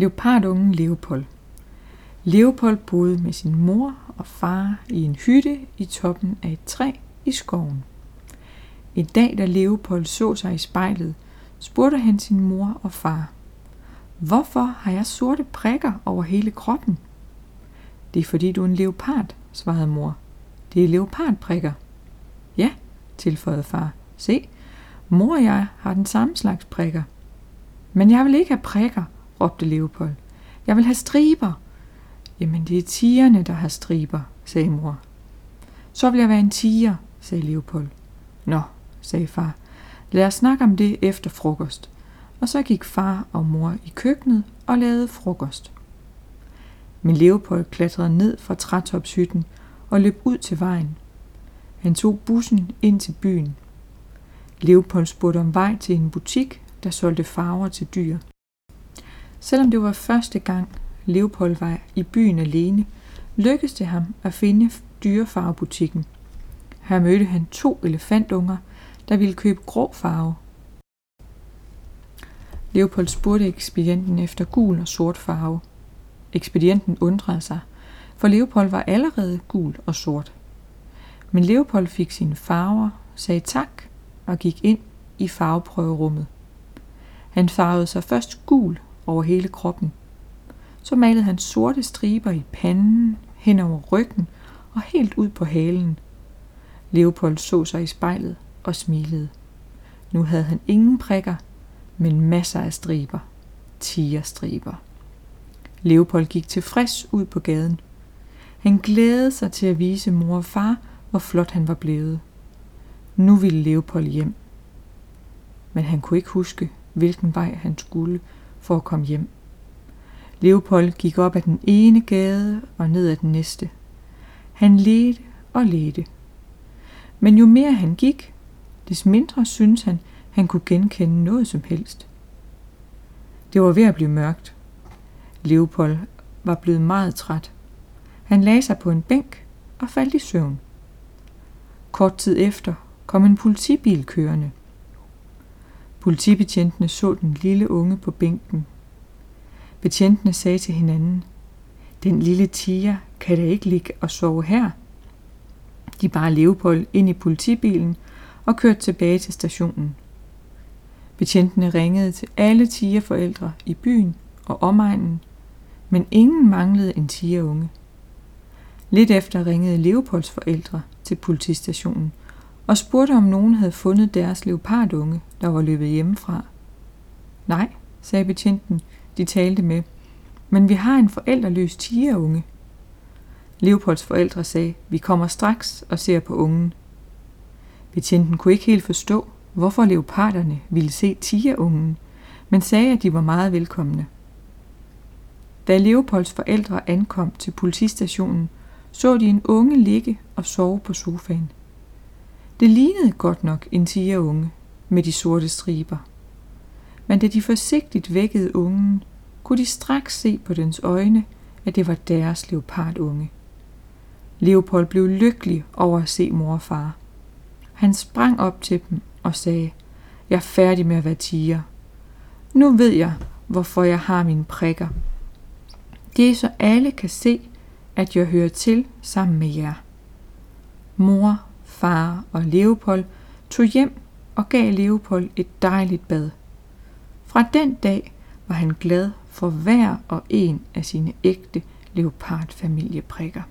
Leopardungen Leopold. Leopold boede med sin mor og far i en hytte i toppen af et træ i skoven. En dag, da Leopold så sig i spejlet, spurgte han sin mor og far. Hvorfor har jeg sorte prikker over hele kroppen? Det er fordi du er en leopard, svarede mor. Det er leopardprikker. Ja, tilføjede far. Se, mor og jeg har den samme slags prikker. Men jeg vil ikke have prikker, råbte Leopold. Jeg vil have striber. Jamen, det er tigerne, der har striber, sagde mor. Så vil jeg være en tiger, sagde Leopold. Nå, sagde far. Lad os snakke om det efter frokost. Og så gik far og mor i køkkenet og lavede frokost. Men Leopold klatrede ned fra trætopshytten og løb ud til vejen. Han tog bussen ind til byen. Leopold spurgte om vej til en butik, der solgte farver til dyr. Selvom det var første gang, Leopold var i byen alene, lykkedes det ham at finde dyrefarvebutikken. Her mødte han to elefantunger, der ville købe grå farve. Leopold spurgte ekspedienten efter gul og sort farve. Ekspedienten undrede sig, for Leopold var allerede gul og sort. Men Leopold fik sine farver, sagde tak og gik ind i farveprøverummet. Han farvede sig først gul over hele kroppen. Så malede han sorte striber i panden, hen over ryggen og helt ud på halen. Leopold så sig i spejlet og smilede. Nu havde han ingen prikker, men masser af striber. Tigerstriber. Leopold gik tilfreds ud på gaden. Han glædede sig til at vise mor og far, hvor flot han var blevet. Nu ville Leopold hjem. Men han kunne ikke huske, hvilken vej han skulle for at komme hjem. Leopold gik op ad den ene gade og ned ad den næste. Han ledte og ledte. Men jo mere han gik, des mindre syntes han, han kunne genkende noget som helst. Det var ved at blive mørkt. Leopold var blevet meget træt. Han lagde sig på en bænk og faldt i søvn. Kort tid efter kom en politibil kørende. Politibetjentene så den lille unge på bænken. Betjentene sagde til hinanden, den lille tiger kan da ikke ligge og sove her. De bar Leopold ind i politibilen og kørte tilbage til stationen. Betjentene ringede til alle tigerforældre i byen og omegnen, men ingen manglede en tigerunge. Lidt efter ringede Leopolds forældre til politistationen og spurgte, om nogen havde fundet deres leopardunge, der var løbet hjemmefra. Nej, sagde betjenten, de talte med, men vi har en forældreløs tigerunge. Leopolds forældre sagde, vi kommer straks og ser på ungen. Betjenten kunne ikke helt forstå, hvorfor leoparderne ville se tigerungen, men sagde, at de var meget velkomne. Da Leopolds forældre ankom til politistationen, så de en unge ligge og sove på sofaen. Det lignede godt nok en tigerunge med de sorte striber. Men da de forsigtigt vækkede ungen, kunne de straks se på dens øjne, at det var deres leopardunge. Leopold blev lykkelig over at se mor og far. Han sprang op til dem og sagde, jeg er færdig med at være tiger. Nu ved jeg, hvorfor jeg har mine prikker. Det er så alle kan se, at jeg hører til sammen med jer. Mor, far og Leopold tog hjem og gav Leopold et dejligt bad. Fra den dag var han glad for hver og en af sine ægte leopardfamilieprikker.